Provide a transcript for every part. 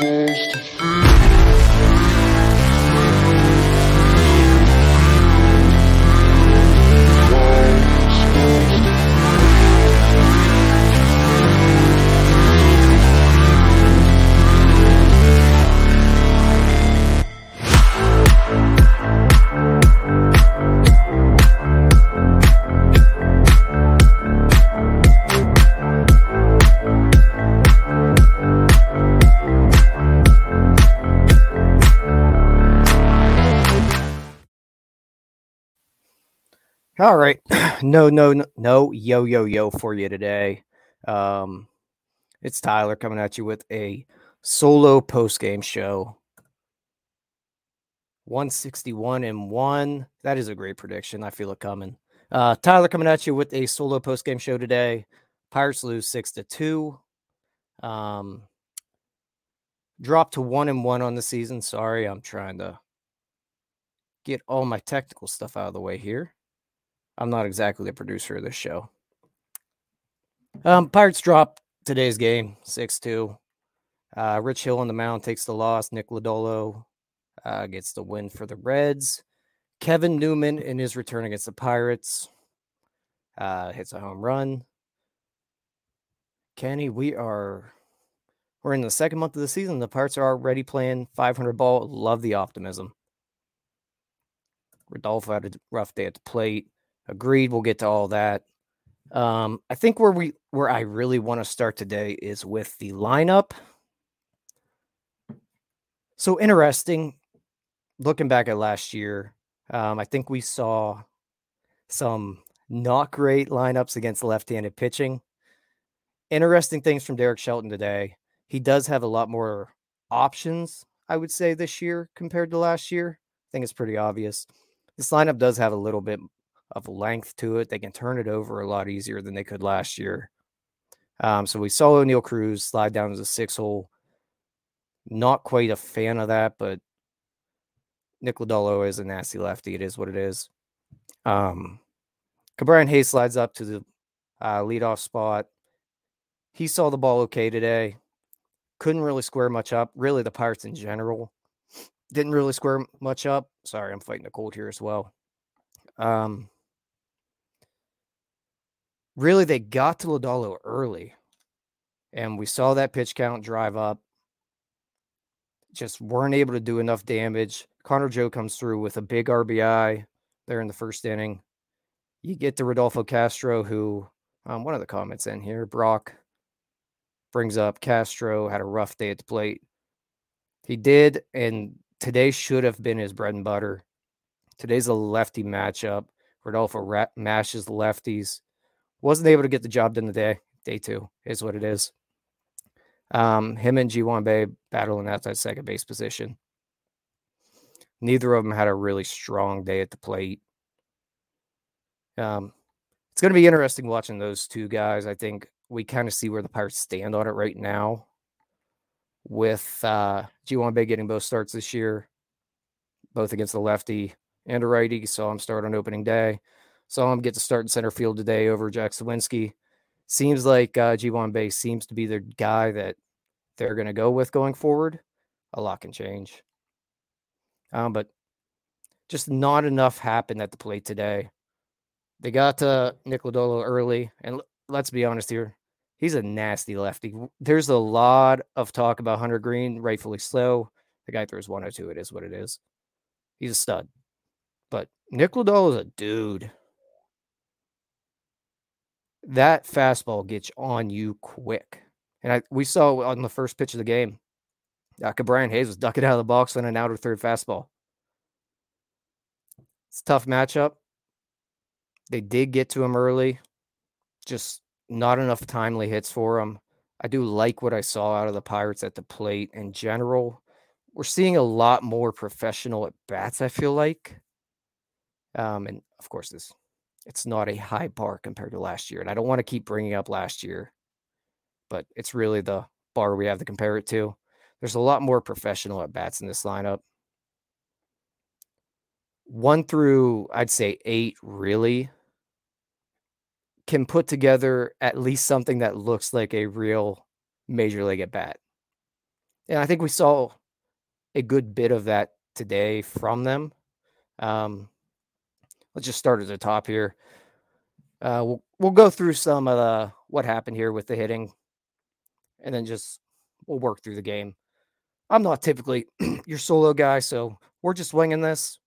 supposed to be. All right. No, no, no, no yo, yo, yo for you today. Um, it's Tyler coming at you with a solo post game show. 161 and 1. That is a great prediction. I feel it coming. Uh, Tyler coming at you with a solo post game show today. Pirates lose 6 to 2. Um, drop to 1 and 1 on the season. Sorry, I'm trying to get all my technical stuff out of the way here. I'm not exactly the producer of this show. Um, Pirates drop today's game 6 2. Uh, Rich Hill on the mound takes the loss. Nick Lodolo uh, gets the win for the Reds. Kevin Newman in his return against the Pirates uh, hits a home run. Kenny, we are we're in the second month of the season. The Pirates are already playing 500 ball. Love the optimism. Rodolfo had a rough day at the plate. Agreed. We'll get to all that. Um, I think where we where I really want to start today is with the lineup. So interesting. Looking back at last year, um, I think we saw some not great lineups against left-handed pitching. Interesting things from Derek Shelton today. He does have a lot more options, I would say, this year compared to last year. I think it's pretty obvious. This lineup does have a little bit of length to it. They can turn it over a lot easier than they could last year. Um, so we saw Oneil Cruz slide down as a six hole. Not quite a fan of that, but Nick Lodolo is a nasty lefty. It is what it is. Um, Ke'Bryan Hayes slides up to the uh, leadoff spot. He saw the ball okay today. Couldn't really square much up. Really, the Pirates in general didn't really square much up. Sorry, I'm fighting a cold here as well. Um, really, they got to Lodolo early, and we saw that pitch count drive up. Just weren't able to do enough damage. Connor Joe comes through with a big RBI there in the first inning. You get to Rodolfo Castro, who um, one of the comments in here, Brock brings up Castro had a rough day at the plate. He did, and today should have been his bread and butter. Today's a lefty matchup. Rodolfo ra- mashes lefties. Wasn't able to get the job done today. Day two is what it is. Um, him and Ji Hwan Bae battling at that second base position. Neither of them had a really strong day at the plate. Um, it's going to be interesting watching those two guys. I think we kind of see where the Pirates stand on it right now with uh, Ji Hwan Bae getting both starts this year, both against the lefty and a righty. Saw him start on opening day. Saw him get to start in center field today over Jack Suwinski. Seems like uh, Ji Hwan Bae seems to be the guy that they're going to go with going forward. A lot can change. Um, but just not enough happened at the plate today. They got to Nick Lodolo early, and let's be honest here, he's a nasty lefty. There's a lot of talk about Hunter Greene, rightfully so. The guy throws 102. It is what it is. He's a stud. But Nick Lodolo is a dude. That fastball gets on you quick. And I, we saw on the first pitch of the game, uh, Brian Hayes was ducking out of the box on an outer third fastball. It's a tough matchup. They did get to him early, just not enough timely hits for him. I do like what I saw out of the Pirates at the plate in general. We're seeing a lot more professional at bats, I feel like. Um, and of course, this it's not a high bar compared to last year. And I don't want to keep bringing up last year, but it's really the bar we have to compare it to. There's a lot more professional at bats in this lineup. One through, I'd say eight, really can put together at least something that looks like a real major league at bat. and I think we saw a good bit of that today from them. Um, let's just start at the top here. Uh, we'll we'll go through some of the what happened here with the hitting, and then just we'll work through the game. I'm not typically your solo guy, so we're just winging this.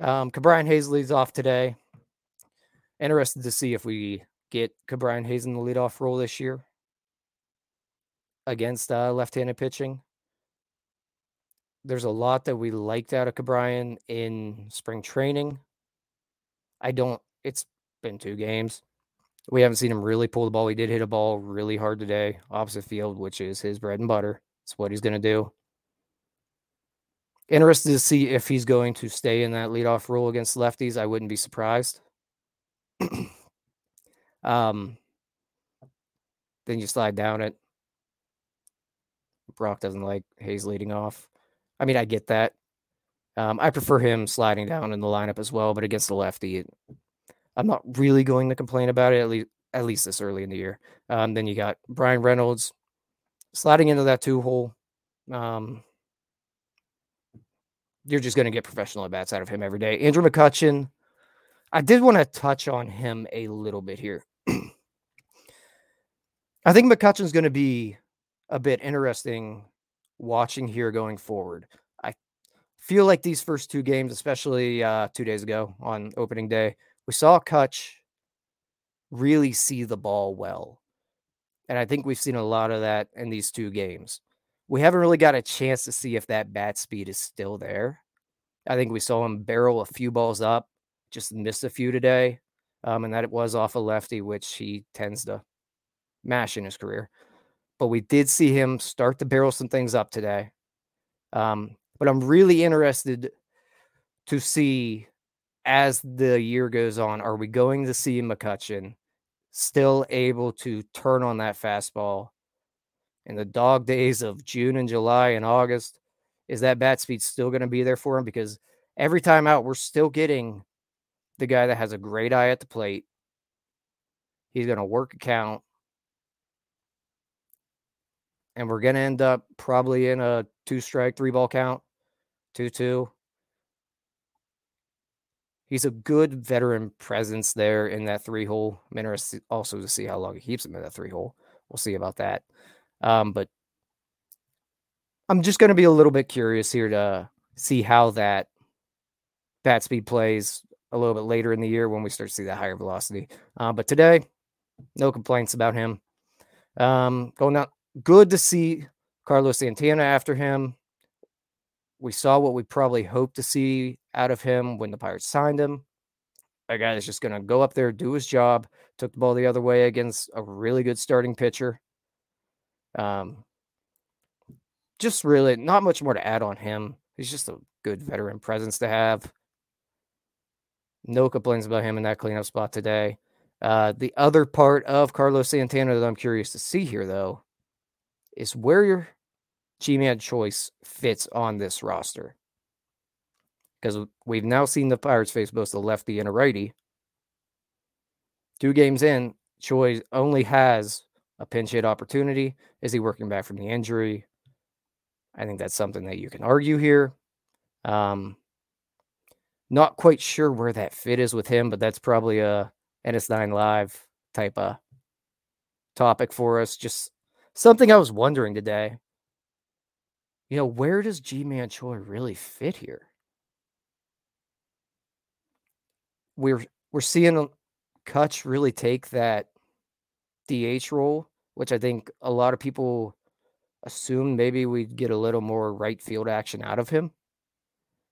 Um, Ke'Bryan Hayes leads off today. Interested to see if we get Ke'Bryan Hayes in the leadoff role this year against uh, left-handed pitching. There's a lot that we liked out of Ke'Bryan in spring training. I don't. It's been two games. We haven't seen him really pull the ball. He did hit a ball really hard today, opposite field, which is his bread and butter. It's what he's going to do. Interested to see if he's going to stay in that leadoff role against lefties. I wouldn't be surprised. um, then you slide down it. Brock doesn't like Hayes leading off. I mean, I get that. Um, I prefer him sliding down in the lineup as well, but against the lefty, I'm not really going to complain about it at least at least this early in the year. Um, then you got Bryan Reynolds sliding into that two hole. Um, you're just going to get professional at bats out of him every day. Andrew McCutchen, I did want to touch on him a little bit here. I think McCutchen's going to be a bit interesting watching here going forward. I feel like these first two games, especially uh, two days ago on opening day, we saw Kutch really see the ball well. And I think we've seen a lot of that in these two games. We haven't really got a chance to see if that bat speed is still there. I think we saw him barrel a few balls up, just missed a few today. Um, and that it was off a lefty, which he tends to mash in his career. But we did see him start to barrel some things up today. Um, but I'm really interested to see as the year goes on, are we going to see McCutchen still able to turn on that fastball in the dog days of June and July and August? Is that bat speed still going to be there for him? Because every time out, we're still getting the guy that has a great eye at the plate. He's going to work a count. And we're going to end up probably in a two strike, three ball count, 2 2 he's a good veteran presence there in that three hole. I'm interested also to see how long he keeps him in that three hole. We'll see about that. Um, but I'm just going to be a little bit curious here to see how that bat speed plays a little bit later in the year when we start to see that higher velocity. Uh, but today, no complaints about him. Um, going out, good to see Carlos Santana after him. We saw what we probably hoped to see out of him when the Pirates signed him. A guy that's just going to go up there, do his job. Took the ball the other way against a really good starting pitcher. Um, just really not much more to add on him. He's just a good veteran presence to have. No complaints about him in that cleanup spot today. Uh, the other part of Carlos Santana that I'm curious to see here, though, is where your Ji-Man Choi fits on this roster because we've now seen the Pirates face both a lefty and a righty. Two games in, Choi only has a pinch hit opportunity. Is he working back from the injury? I think that's something that you can argue here. Um, not quite sure where that fit is with him, but that's probably a NS9 Live type of topic for us. Just something I was wondering today. You know, where does Ji-Man Choi really fit here? we're we're seeing Kutch really take that DH role, which I think a lot of people assume maybe we'd get a little more right field action out of him.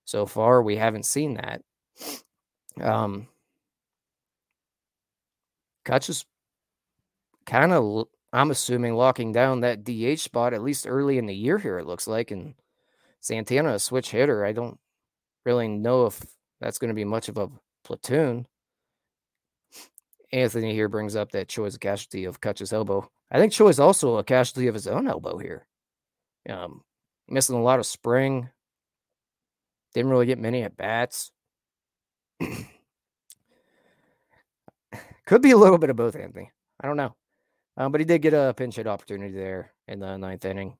So far, we haven't seen that. Um, Kutch is kind of, I'm assuming, locking down that DH spot at least early in the year here, it looks like. And Santana, a switch hitter. I don't really know if that's going to be much of a platoon. Anthony here brings up that Choi's a casualty of Kutch's elbow. I think Choi's also a casualty of his own elbow here. Um, missing a lot of spring. Didn't really get many at bats. Could be a little bit of both, Anthony. I don't know. Um, but he did get a pinch hit opportunity there in the ninth inning.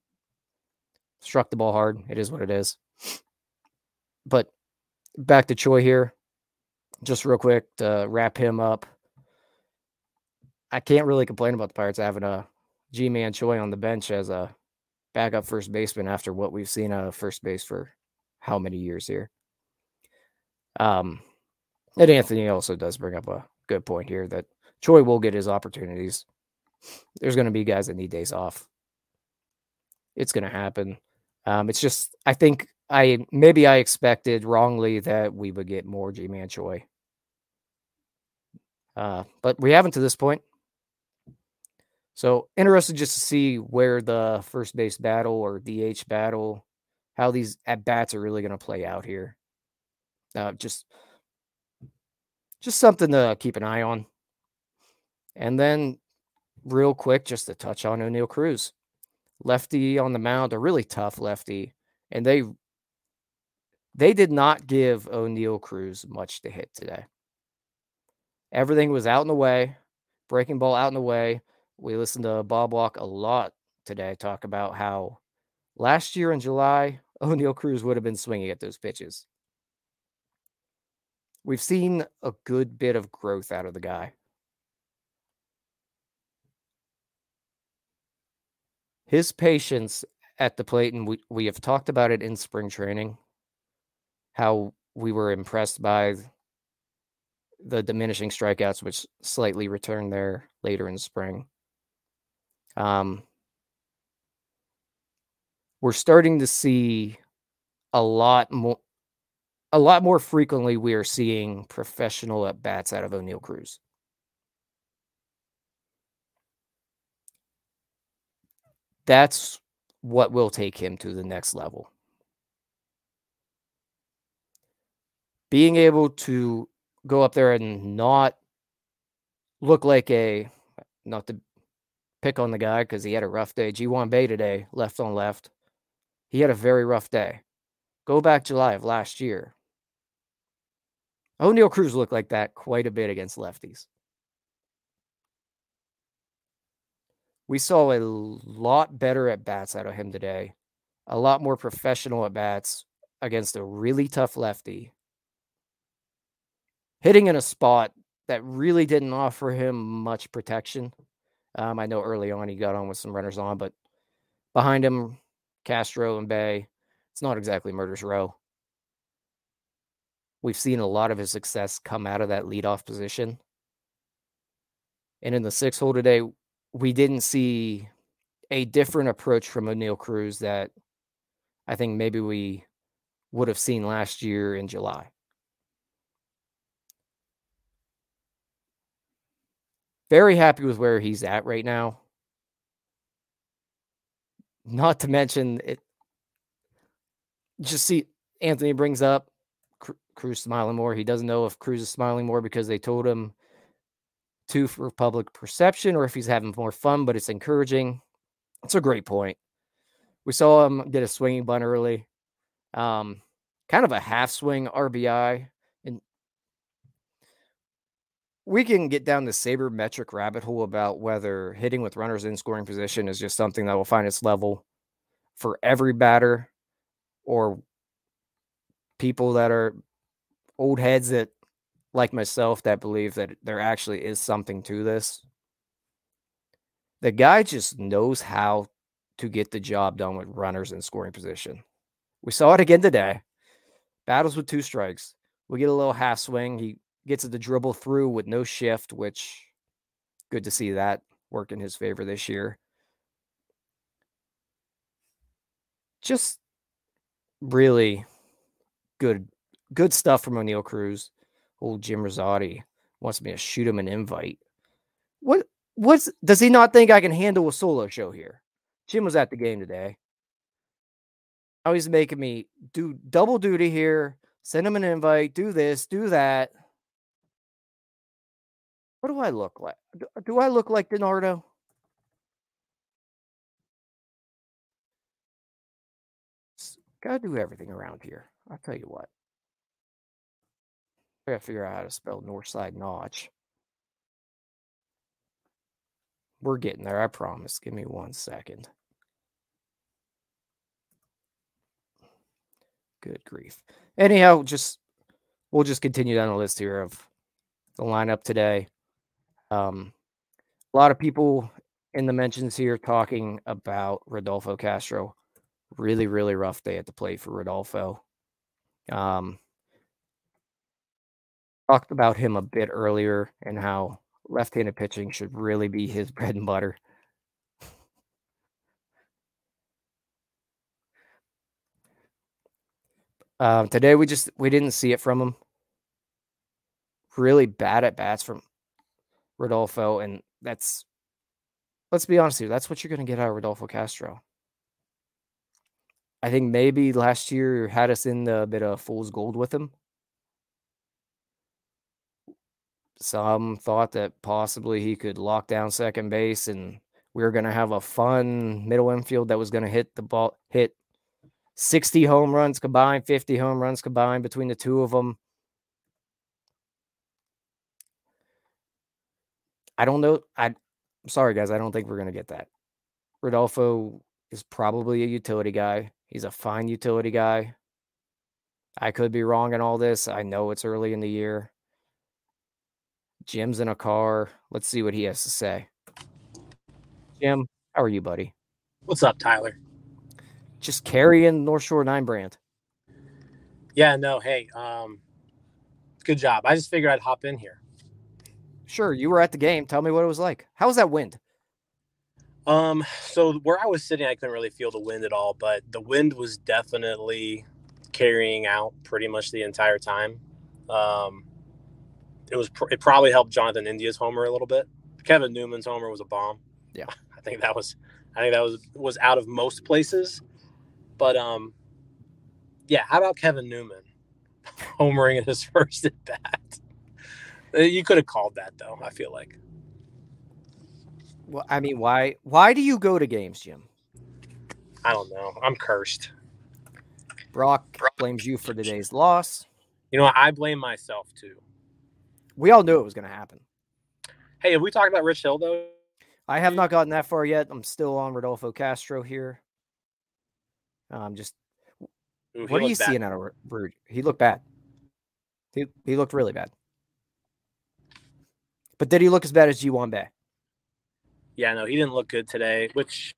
struck the ball hard. It is what it is. But back to Choi here, just real quick to wrap him up. I can't really complain about the Pirates having a Ji-Man Choi on the bench as a backup first baseman after what we've seen out of first base for how many years here. Um, and Anthony also does bring up a good point here that Choi will get his opportunities. There's going to be guys that need days off. It's going to happen. Um, it's just, I think I maybe I expected wrongly that we would get more Ji-Man Choi. Uh, but we haven't to this point. So interested just to see where the first base battle or DH battle, how these at bats are really going to play out here. Uh, just, just something to keep an eye on. And then, real quick, just to touch on Oneil Cruz, lefty on the mound, a really tough lefty, and they they did not give Oneil Cruz much to hit today. Everything was out in the way, breaking ball out in the way. We listened to Bob Walk a lot today talk about how last year in July, Oneil Cruz would have been swinging at those pitches. We've seen a good bit of growth out of the guy. His patience at the plate, and we, we have talked about it in spring training, how we were impressed by the diminishing strikeouts, which slightly returned there later in spring. Um, we're starting to see a lot more a lot more frequently we are seeing professional at bats out of Oneil Cruz. That's what will take him to the next level. Being able to go up there and not look like a not to pick on the guy because he had a rough day. Ji Hwan Bae today, left on left. He had a very rough day. Go back July of last year. Oneil Cruz looked like that quite a bit against lefties. We saw a lot better at bats out of him today, a lot more professional at bats against a really tough lefty. Hitting in a spot that really didn't offer him much protection. Um, I know early on he got on with some runners on, but behind him, Castro and Bae. it's not exactly murder's row. We've seen a lot of his success come out of that leadoff position. And in the six hole today, we didn't see a different approach from Oneil Cruz that I think maybe we would have seen last year in July. Very happy with where he's at right now. Not to mention it. Just see, Anthony brings up Cruz smiling more. He doesn't know if Cruz is smiling more because they told him to for public perception or if he's having more fun, but it's encouraging. It's a great point. We saw him get a swinging bunt early, um, kind of a half swing RBI And we can get down the sabermetric rabbit hole about whether hitting with runners in scoring position is just something that will find its level for every batter or people that are old heads that like myself that believe that there actually is something to this. The guy just knows how to get the job done with runners in scoring position. We saw it again today. Battles with two strikes. We get a little half swing. He gets it to dribble through with no shift, which good to see that work in his favor this year. Just really good good stuff from Oneil Cruz. Old Jim Rosati wants me to shoot him an invite. What what's does he not think I can handle a solo show here? Jim was at the game today. Now he's making me do double duty here, send him an invite, do this, do that. What do I look like? Do, do I look like DiNardo? Gotta do everything around here. I'll tell you what. I gotta figure out how to spell Northside Notch. We're getting there, I promise. Give me one second. Good grief. Anyhow, just we'll just continue down the list here of the lineup today. Um, a lot of people in the mentions here talking about Rodolfo Castro. Really, really rough day at the plate for Rodolfo. Um, talked about him a bit earlier and how left-handed pitching should really be his bread and butter. Um, today we just we didn't see it from him. Really bad at bats from Rodolfo, and that's let's be honest here. That's what you're going to get out of Rodolfo Castro. I think maybe last year had us in the bit of fool's gold with him. Some thought that possibly he could lock down second base and we were going to have a fun middle infield that was going to hit the ball, hit 60 home runs combined, 50 home runs combined between the two of them. I don't know. I, I'm sorry, guys. I don't think we're going to get that. Rodolfo is probably a utility guy. He's a fine utility guy. I could be wrong in all this. I know it's early in the year. Jim's in a car. Let's see what he has to say. Jim, how are you, buddy? What's up, Tyler? Just carrying North Shore 9 brand. Yeah, no, hey, um, good job. I just figured I'd hop in here. Sure, you were at the game. Tell me what it was like. How was that wind? Um, so where I was sitting, I couldn't really feel the wind at all, but the wind was definitely carrying out pretty much the entire time. Um, it was pr- it probably helped Jonathan India's homer a little bit. Kevin Newman's homer was a bomb. Yeah, I think that was I think that was was out of most places, but um, yeah. How about Kevin Newman homering in his first at bat? Uh, you could have called that though. I feel like. Well, I mean, why why do you go to games, Jim? I don't know. I'm cursed. Brock blames you for today's loss. You know. I blame myself too. We all knew it was going to happen. Hey, have we talked about Rich Hill though? I have not gotten that far yet. I'm still on Rodolfo Castro here. Um, just Ooh, what are you bad. seeing out of Ru- Rude? He looked bad. He he looked really bad. But did he look as bad as Ji Hwan Bae? Yeah, no, he didn't look good today. Which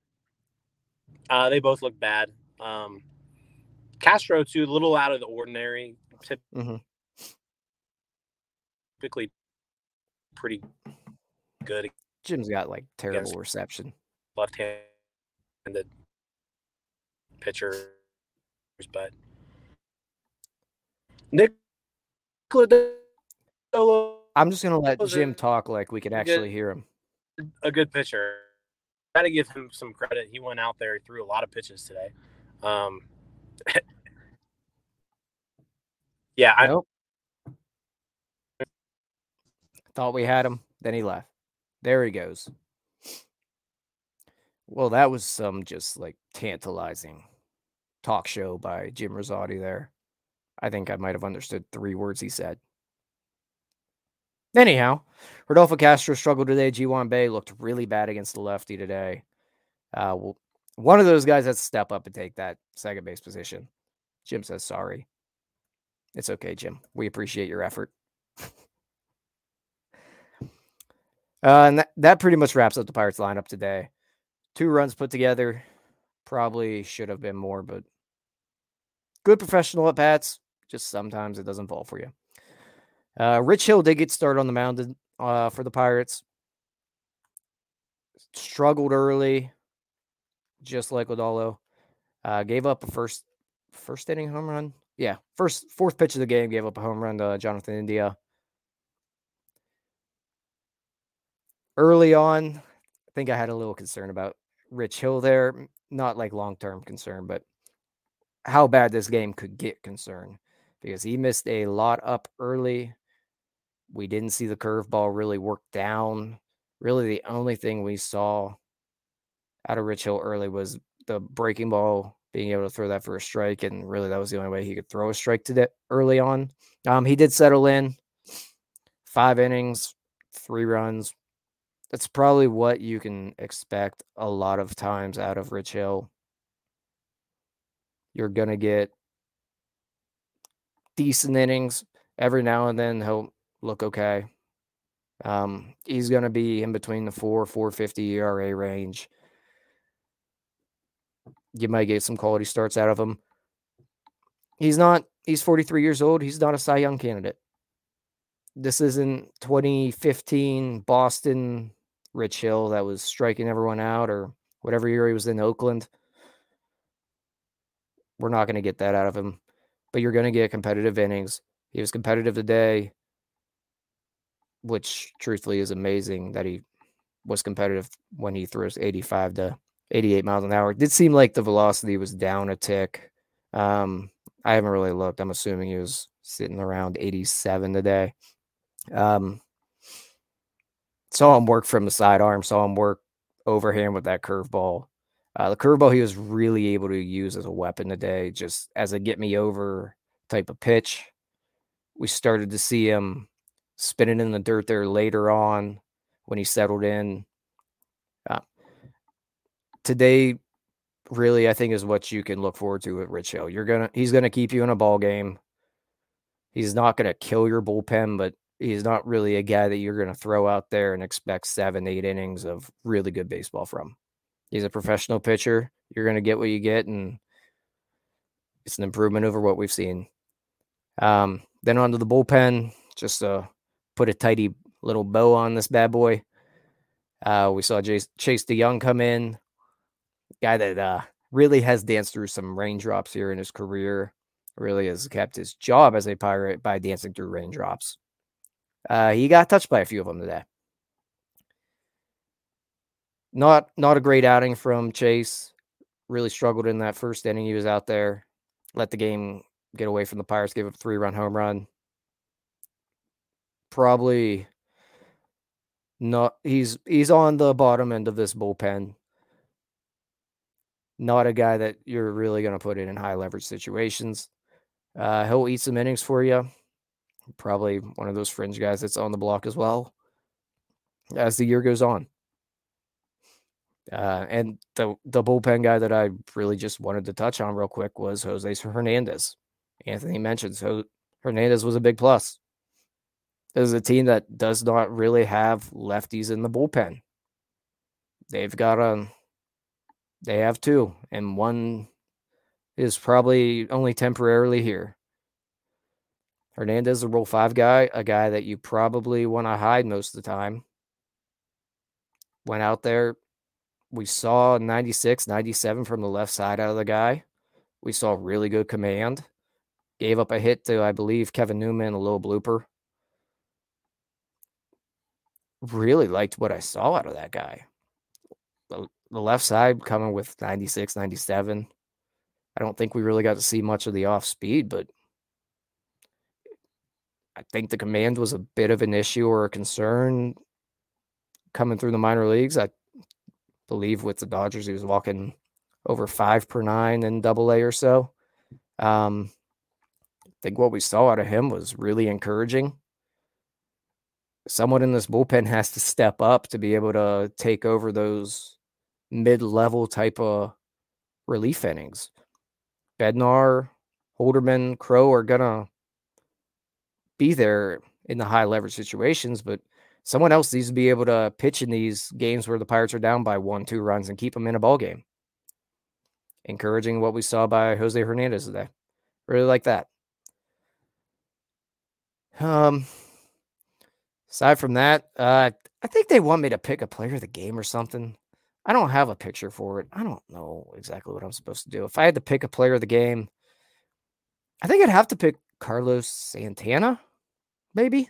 uh, they both look bad. Um, Castro too, a little out of the ordinary. Mhm. Typically, pretty good Jim's got like terrible reception. left-handed pitchers, but Nick I'm just gonna let Jim talk like we can good? actually hear him. a good pitcher. Got to give him some credit. He went out there, threw a lot of pitches today. Um, yeah, I, Nope. Thought we had him, then he left. There he goes. Well, that was some just like tantalizing talk show by Jim Rosati there. I think I might have understood three words he said. Anyhow, Rodolfo Castro struggled today. Ji Hwan Bae looked really bad against the lefty today. Uh, well, one of those guys has to step up and take that second base position. Jim says sorry. It's okay, Jim. We appreciate your effort. Uh, and that, that pretty much wraps up the Pirates lineup today. Two runs put together. Probably should have been more, but good professional at bats. Just sometimes it doesn't fall for you. Uh, Rich Hill did get started on the mound uh, for the Pirates. Struggled early, just like Lodolo. Uh, gave up a first first inning home run. Yeah, first fourth pitch of the game gave up a home run to Jonathan India. Early on, I think I had a little concern about Rich Hill there. Not like long term concern, but how bad this game could get concern because he missed a lot up early. We didn't see the curveball really work down. Really, the only thing we saw out of Rich Hill early was the breaking ball, being able to throw that for a strike, and really that was the only way he could throw a strike to that early on. Um, he did settle in, five innings, three runs. That's probably what you can expect a lot of times out of Rich Hill. You're gonna get decent innings. Every now and then he'll look okay. Um, he's going to be in between the four, 450 ERA range. You might get some quality starts out of him. He's not, he's 43 years old. He's not a Cy Young candidate. This isn't 2015 Boston Rich Hill that was striking everyone out or whatever year he was in Oakland. We're not going to get that out of him, but you're going to get competitive innings. He was competitive today which truthfully is amazing that he was competitive when he throws 85 to 88 miles an hour. It did seem like the velocity was down a tick. Um, I haven't really looked. I'm assuming he was sitting around 87 today. Um, saw him work from the sidearm, saw him work overhand with that curveball. Uh, the curveball he was really able to use as a weapon today, just as a get me over type of pitch. We started to see him spinning in the dirt there later on when he settled in. Uh, today, really, I think is what you can look forward to with Rich Hill. You're gonna he's gonna keep you in a ball game. He's not gonna kill your bullpen, but he's not really a guy that you're gonna throw out there and expect seven, eight innings of really good baseball from. He's a professional pitcher. You're gonna get what you get, and it's an improvement over what we've seen. Um, then onto the bullpen, just a put a tidy little bow on this bad boy. Uh, we saw Chase, Chase De Jong come in, guy that uh, really has danced through some raindrops here in his career. Really has kept his job as a pirate by dancing through raindrops. Uh, he got touched by a few of them today. Not not a great outing from Chase. Really struggled in that first inning. He was out there, let the game get away from the Pirates, gave up three run home run probably not he's he's on the bottom end of this bullpen. Not a guy that you're really going to put in in high leverage situations. Uh, he'll eat some innings for you. Probably one of those fringe guys that's on the block as well as the year goes on. Uh, and the the bullpen guy that I really just wanted to touch on real quick was Jose Hernandez. Anthony mentioned so Hernandez was a big plus This is a team that does not really have lefties in the bullpen. They've got a, um, they have two, and one is probably only temporarily here. Hernandez a role five guy, a guy that you probably want to hide most of the time. Went out there. We saw 96, 97 from the left side out of the guy. We saw really good command. Gave up a hit to, I believe, Kevin Newman, a little blooper really liked what I saw out of that guy. The, the left side coming with 96, 97. I don't think we really got to see much of the off speed, but I think the command was a bit of an issue or a concern coming through the minor leagues. I believe with the Dodgers, he was walking over five per nine in double A or so. Um, I think what we saw out of him was really encouraging someone in this bullpen has to step up to be able to take over those mid-level type of relief innings. Bednar, Holderman, Crowe are gonna be there in the high leverage situations, but someone else needs to be able to pitch in these games where the Pirates are down by one, two runs and keep them in a ball game. Encouraging what we saw by Jose Hernandez today. Really like that. Um, Aside from that, uh, I think they want me to pick a player of the game or something. I don't have a picture for it. I don't know exactly what I'm supposed to do. If I had to pick a player of the game, I think I'd have to pick Carlos Santana, maybe.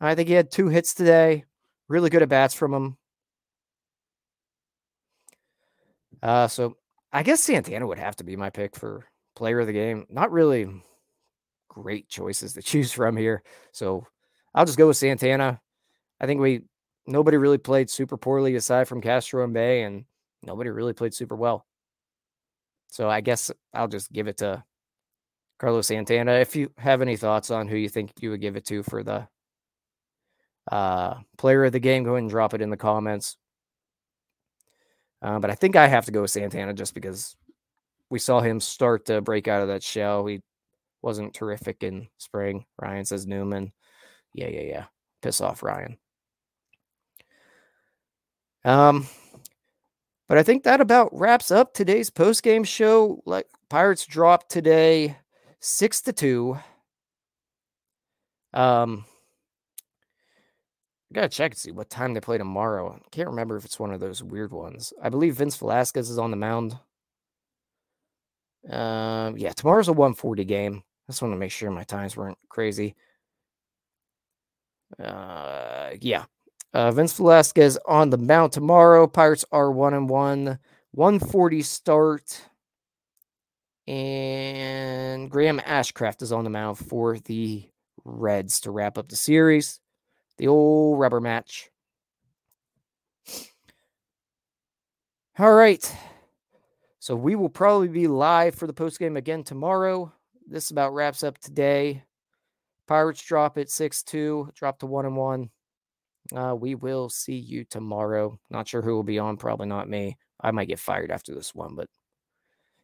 I think he had two hits today. Really good at bats from him. Uh, so I guess Santana would have to be my pick for player of the game. Not really great choices to choose from here. So I'll just go with Santana. I think we nobody really played super poorly aside from Castro and Bae, and nobody really played super well. So I guess I'll just give it to Carlos Santana. If you have any thoughts on who you think you would give it to for the uh, player of the game, go ahead and drop it in the comments. Uh, but I think I have to go with Santana just because we saw him start to break out of that shell. He wasn't terrific in spring. Ryan says Newman. Yeah, yeah, yeah. Piss off, Ryan. Um, but I think that about wraps up today's post game show. Like Pirates dropped today, six to two. Um, I gotta check and see what time they play tomorrow. Can't remember if it's one of those weird ones. I believe Vince Velasquez is on the mound. Um, yeah, tomorrow's a 140 game. I just want to make sure my times weren't crazy. Uh, yeah. Uh, Vince Velasquez on the mound tomorrow. Pirates are one and one, 140 start. And Graham Ashcraft is on the mound for the Reds to wrap up the series. The old rubber match. All right. So we will probably be live for the post game again tomorrow. This about wraps up today. Pirates drop at 6 2, drop to 1 and 1. Uh, we will see you tomorrow. Not sure who will be on, probably not me. I might get fired after this one, but